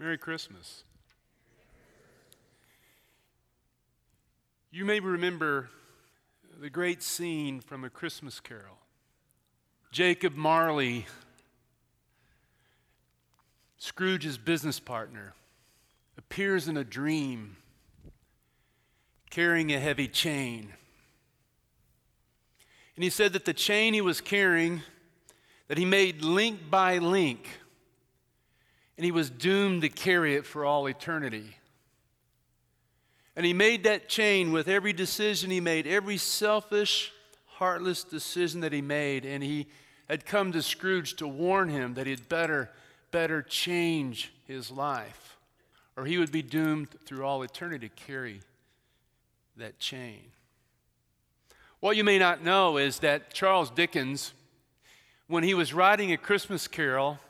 Merry Christmas. You may remember the great scene from A Christmas Carol. Jacob Marley, Scrooge's business partner, appears in a dream carrying a heavy chain. And he said that the chain he was carrying, that he made link by link, and he was doomed to carry it for all eternity. And he made that chain with every decision he made, every selfish, heartless decision that he made. And he had come to Scrooge to warn him that he'd better, better change his life, or he would be doomed through all eternity to carry that chain. What you may not know is that Charles Dickens, when he was writing a Christmas carol,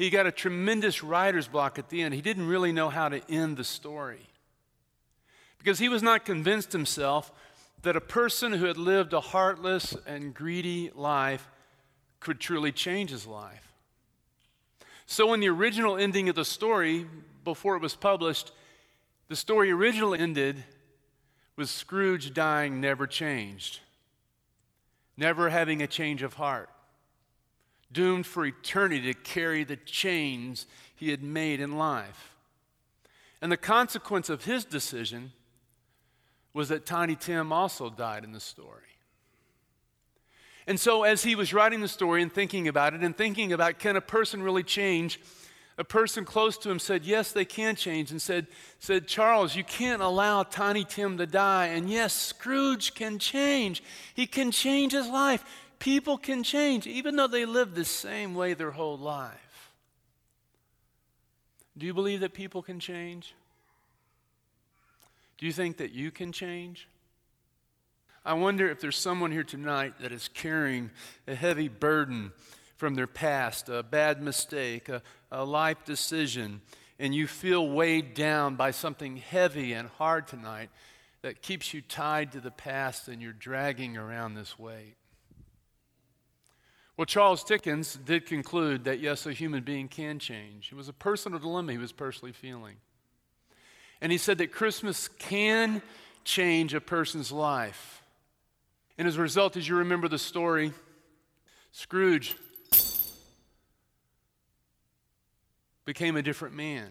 he got a tremendous writer's block at the end. He didn't really know how to end the story because he was not convinced himself that a person who had lived a heartless and greedy life could truly change his life. So, in the original ending of the story, before it was published, the story originally ended with Scrooge dying never changed, never having a change of heart, doomed for eternity to carry the chains he had made in life. And the consequence of his decision was that Tiny Tim also died in the story. And so, as he was writing the story and thinking about it, and thinking about can a person really change, a person close to him said, Yes, they can change, and said, said, Charles, you can't allow Tiny Tim to die. And yes, Scrooge can change. He can change his life. People can change, even though they live the same way their whole life. Do you believe that people can change? Do you think that you can change? I wonder if there's someone here tonight that is carrying a heavy burden from their past, a bad mistake, a, a life decision, and you feel weighed down by something heavy and hard tonight that keeps you tied to the past and you're dragging around this weight. Well, Charles Dickens did conclude that yes, a human being can change. It was a personal dilemma he was personally feeling. And he said that Christmas can change a person's life. And as a result, as you remember the story, Scrooge became a different man.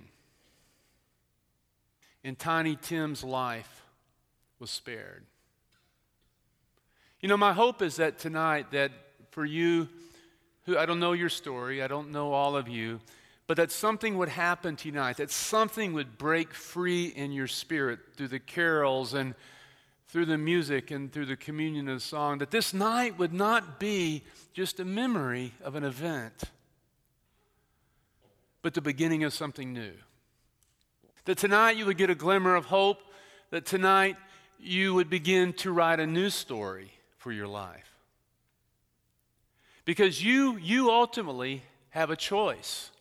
And Tiny Tim's life was spared. You know, my hope is that tonight, that for you who I don't know your story, I don't know all of you, but that something would happen tonight, that something would break free in your spirit through the carols and through the music and through the communion of song, that this night would not be just a memory of an event, but the beginning of something new. That tonight you would get a glimmer of hope, that tonight you would begin to write a new story for your life. Because you, you ultimately have a choice.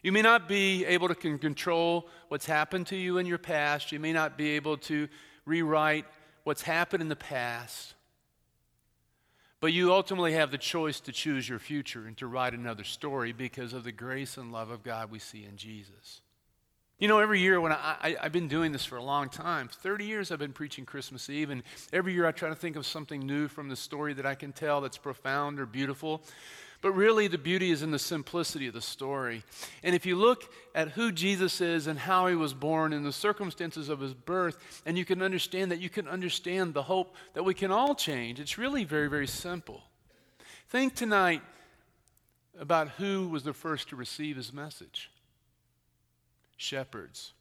You may not be able to control what's happened to you in your past. You may not be able to rewrite what's happened in the past. But you ultimately have the choice to choose your future and to write another story because of the grace and love of God we see in Jesus. You know, every year when I, I, have been doing this for a long time, 30 years I've been preaching Christmas Eve, and every year I try to think of something new from the story that I can tell that's profound or beautiful. But really, the beauty is in the simplicity of the story. And if you look at who Jesus is and how he was born and the circumstances of his birth, and you can understand that, you can understand the hope that we can all change. It's really very, very simple. Think tonight about who was the first to receive his message shepherds.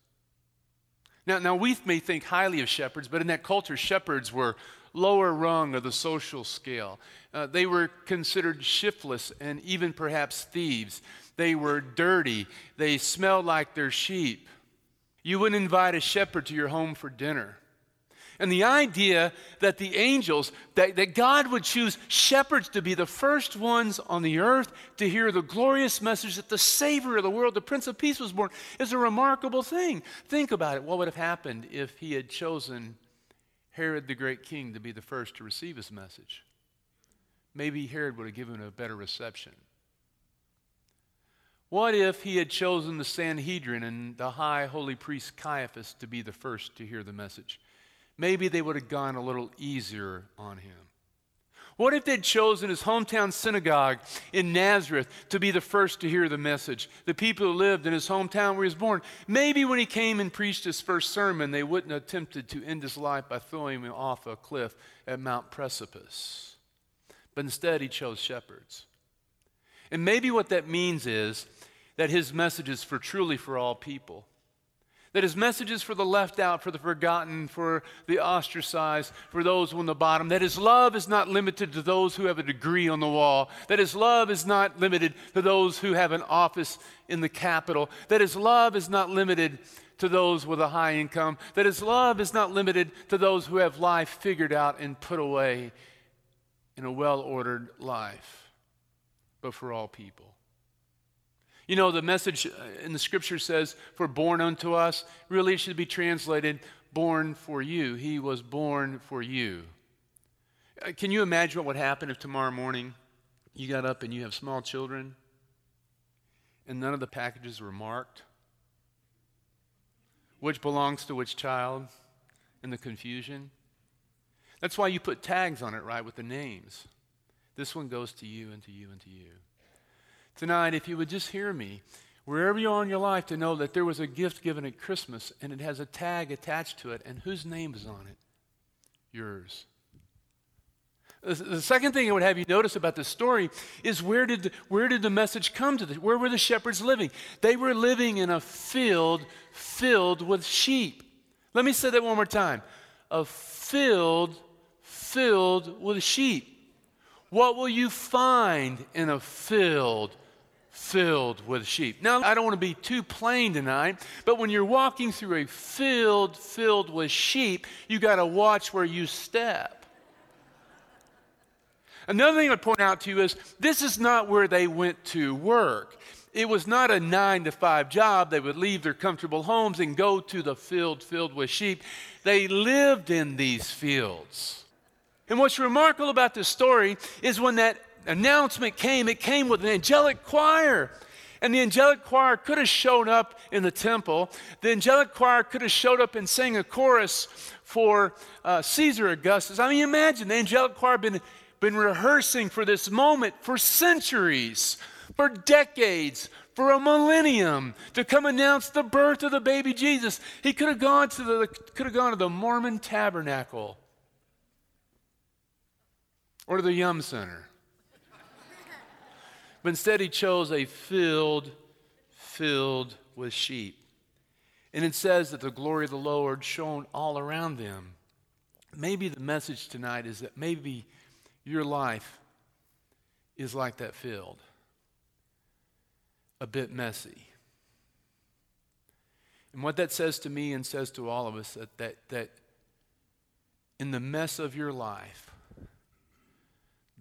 Now, now we may think highly of shepherds, but in that culture, shepherds were lower rung of the social scale. Uh, they were considered shiftless and even perhaps thieves. They were dirty. They smelled like their sheep. You wouldn't invite a shepherd to your home for dinner. And the idea that the angels, that, that God would choose shepherds to be the first ones on the earth to hear the glorious message that the Savior of the world, the Prince of Peace, was born, is a remarkable thing. Think about it. What would have happened if he had chosen Herod the great king to be the first to receive his message. Maybe Herod would have given a better reception. What if he had chosen the Sanhedrin and the high holy priest Caiaphas to be the first to hear the message? Maybe they would have gone a little easier on him. What if they'd chosen his hometown synagogue in Nazareth to be the first to hear the message? The people who lived in his hometown where he was born. Maybe when he came and preached his first sermon, they wouldn't have attempted to end his life by throwing him off a cliff at Mount Precipice. But instead, he chose shepherds. And maybe what that means is that his message is for truly for all people. That his message is for the left out, for the forgotten, for the ostracized, for those on the bottom. That his love is not limited to those who have a degree on the wall. That his love is not limited to those who have an office in the Capitol. That his love is not limited to those with a high income. That his love is not limited to those who have life figured out and put away in a well ordered life but for all people. You know, the message in the scripture says, for born unto us, really should be translated, born for you. He was born for you. Uh, can you imagine what would happen if tomorrow morning you got up and you have small children and none of the packages were marked? Which belongs to which child? And the confusion? That's why you put tags on it, right, with the names. This one goes to you and to you and to you. Tonight, if you would just hear me, wherever you are in your life, to know that there was a gift given at Christmas and it has a tag attached to it, and whose name is on it? Yours. The second thing I would have you notice about this story is where did, the, where did the message come to? The, where were the shepherds living? They were living in a field filled with sheep. Let me say that one more time. A field filled with sheep. What will you find in a field filled with sheep? Now, I don't want to be too plain tonight, but when you're walking through a field filled with sheep, you got to watch where you step. Another thing I'd point out to you is this is not where they went to work. It was not a nine to five job. They would leave their comfortable homes and go to the field filled with sheep. They lived in these fields. And what's remarkable about this story is when that announcement came, it came with an angelic choir. And the angelic choir could have showed up in the temple. The angelic choir could have showed up and sang a chorus for uh, Caesar Augustus. I mean, imagine the angelic choir been been rehearsing for this moment for centuries, for decades, for a millennium to come announce the birth of the baby Jesus. He could have gone to the could have gone to the Mormon tabernacle or to the Yum Center. But instead, he chose a field filled with sheep. And it says that the glory of the Lord shone all around them. Maybe the message tonight is that maybe your life is like that field, a bit messy. And what that says to me and says to all of us that, that, that in the mess of your life,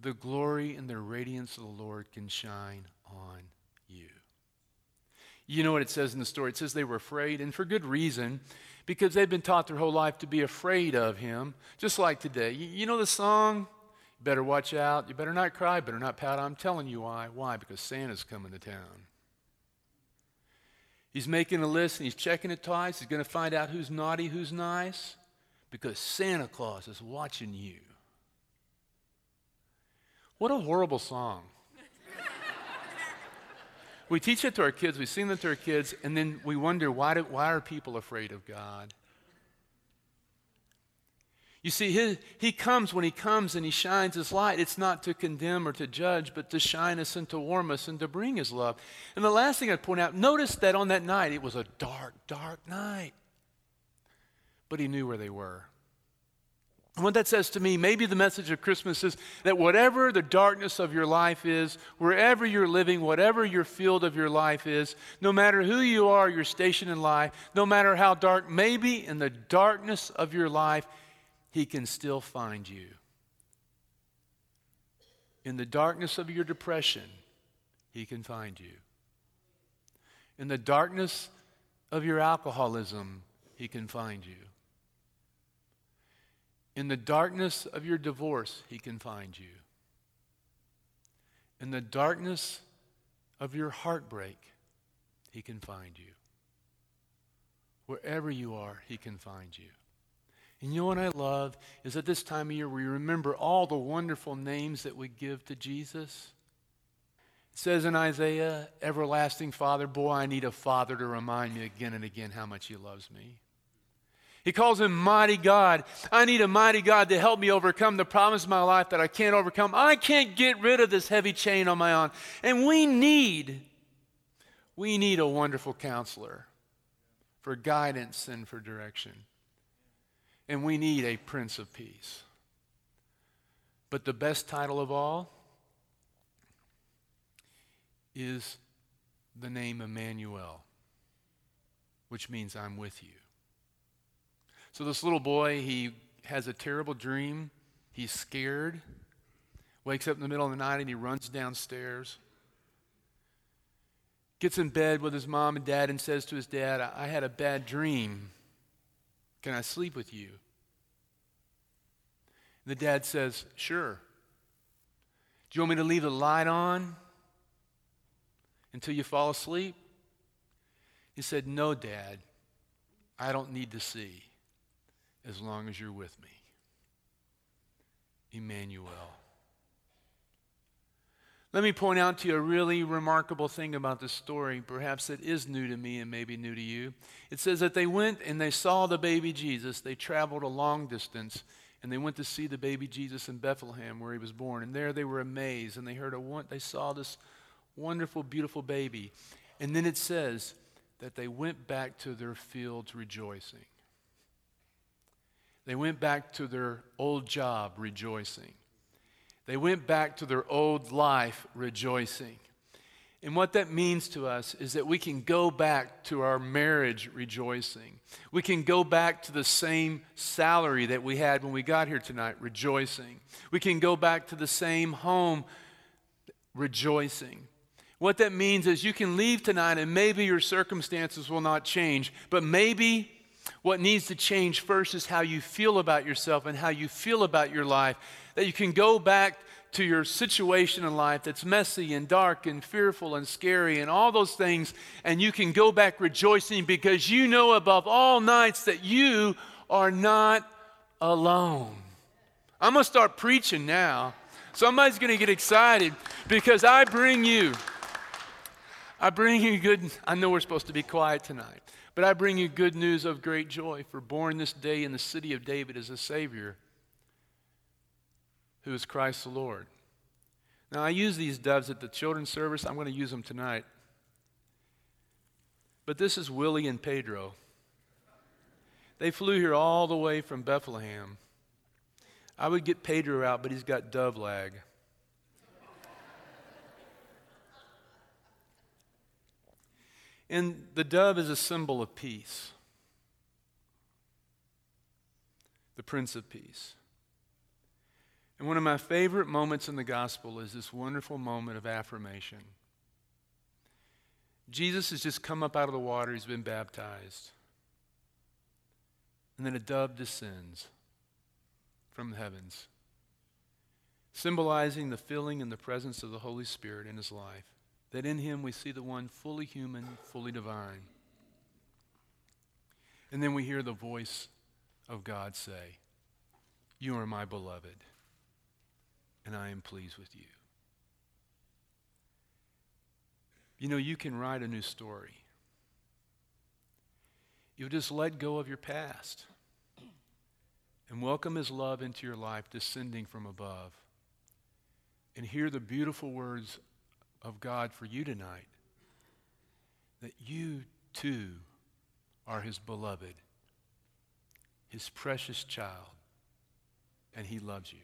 the glory and the radiance of the Lord can shine on you. You know what it says in the story? It says they were afraid, and for good reason, because they've been taught their whole life to be afraid of him, just like today. You, know the song? You better watch out. You better not cry. Better not pout. I'm telling you why. Why? Because Santa's coming to town. He's making a list and he's checking it twice. He's going to find out who's naughty, who's nice, because Santa Claus is watching you. What a horrible song. we teach it to our kids, we sing it to our kids, and then we wonder why, do, why are people afraid of God? You see, his, he comes when he comes and he shines his light. It's not to condemn or to judge, but to shine us and to warm us and to bring his love. And the last thing I'd point out notice that on that night, it was a dark, dark night. But he knew where they were. What that says to me, maybe the message of Christmas is that whatever the darkness of your life is, wherever you're living, whatever your field of your life is, no matter who you are, your station in life, no matter how dark, maybe in the darkness of your life, He can still find you. In the darkness of your depression, He can find you. In the darkness of your alcoholism, He can find you. In the darkness of your divorce, He can find you. In the darkness of your heartbreak, he can find you. Wherever you are, he can find you. And you know what I love is at this time of year we remember all the wonderful names that we give to Jesus. It says in Isaiah, Everlasting Father, boy, I need a father to remind me again and again how much he loves me. He calls him mighty God. I need a mighty God to help me overcome the problems of my life that I can't overcome. I can't get rid of this heavy chain on my own. And we need, we need a wonderful counselor for guidance and for direction. And we need a Prince of Peace. But the best title of all is the name Emmanuel, which means I'm with you. So this little boy, he has a terrible dream. He's scared. Wakes up in the middle of the night and he runs downstairs. Gets in bed with his mom and dad and says to his dad, I had a bad dream. Can I sleep with you? The dad says, Sure. Do you want me to leave the light on until you fall asleep? He said, No, Dad. I don't need to see as long as you're with me. Emmanuel. Let me point out to you a really remarkable thing about this story. Perhaps it is new to me and maybe new to you. It says that they went and they saw the baby Jesus. They traveled a long distance and they went to see the baby Jesus in Bethlehem where he was born. And there they were amazed and they heard a they saw this wonderful, beautiful baby. And then it says that they went back to their fields rejoicing. They went back to their old job rejoicing. They went back to their old life rejoicing. And what that means to us is that we can go back to our marriage rejoicing. We can go back to the same salary that we had when we got here tonight rejoicing. We can go back to the same home rejoicing. What that means is you can leave tonight and maybe your circumstances will not change, but maybe what needs to change first is how you feel about yourself and how you feel about your life. That you can go back to your situation in life that's messy and dark and fearful and scary and all those things, and you can go back rejoicing because you know above all nights that you are not alone. I'm going to start preaching now. Somebody's going to get excited because I bring you, I bring you good. I know we're supposed to be quiet tonight. But I bring you good news of great joy, for born this day in the city of David is a Savior who is Christ the Lord. Now, I use these doves at the children's service. I'm going to use them tonight. But this is Willie and Pedro. They flew here all the way from Bethlehem. I would get Pedro out, but he's got dove lag. And the dove is a symbol of peace, the Prince of Peace. And one of my favorite moments in the gospel is this wonderful moment of affirmation. Jesus has just come up out of the water, he's been baptized. And then a dove descends from the heavens, symbolizing the filling and the presence of the Holy Spirit in his life that in him we see the one fully human, fully divine. And then we hear the voice of God say, You are my beloved, and I am pleased with you. You know, you can write a new story. You just let go of your past and welcome his love into your life descending from above. And hear the beautiful words of God for you tonight that you too are his beloved, his precious child, and he loves you.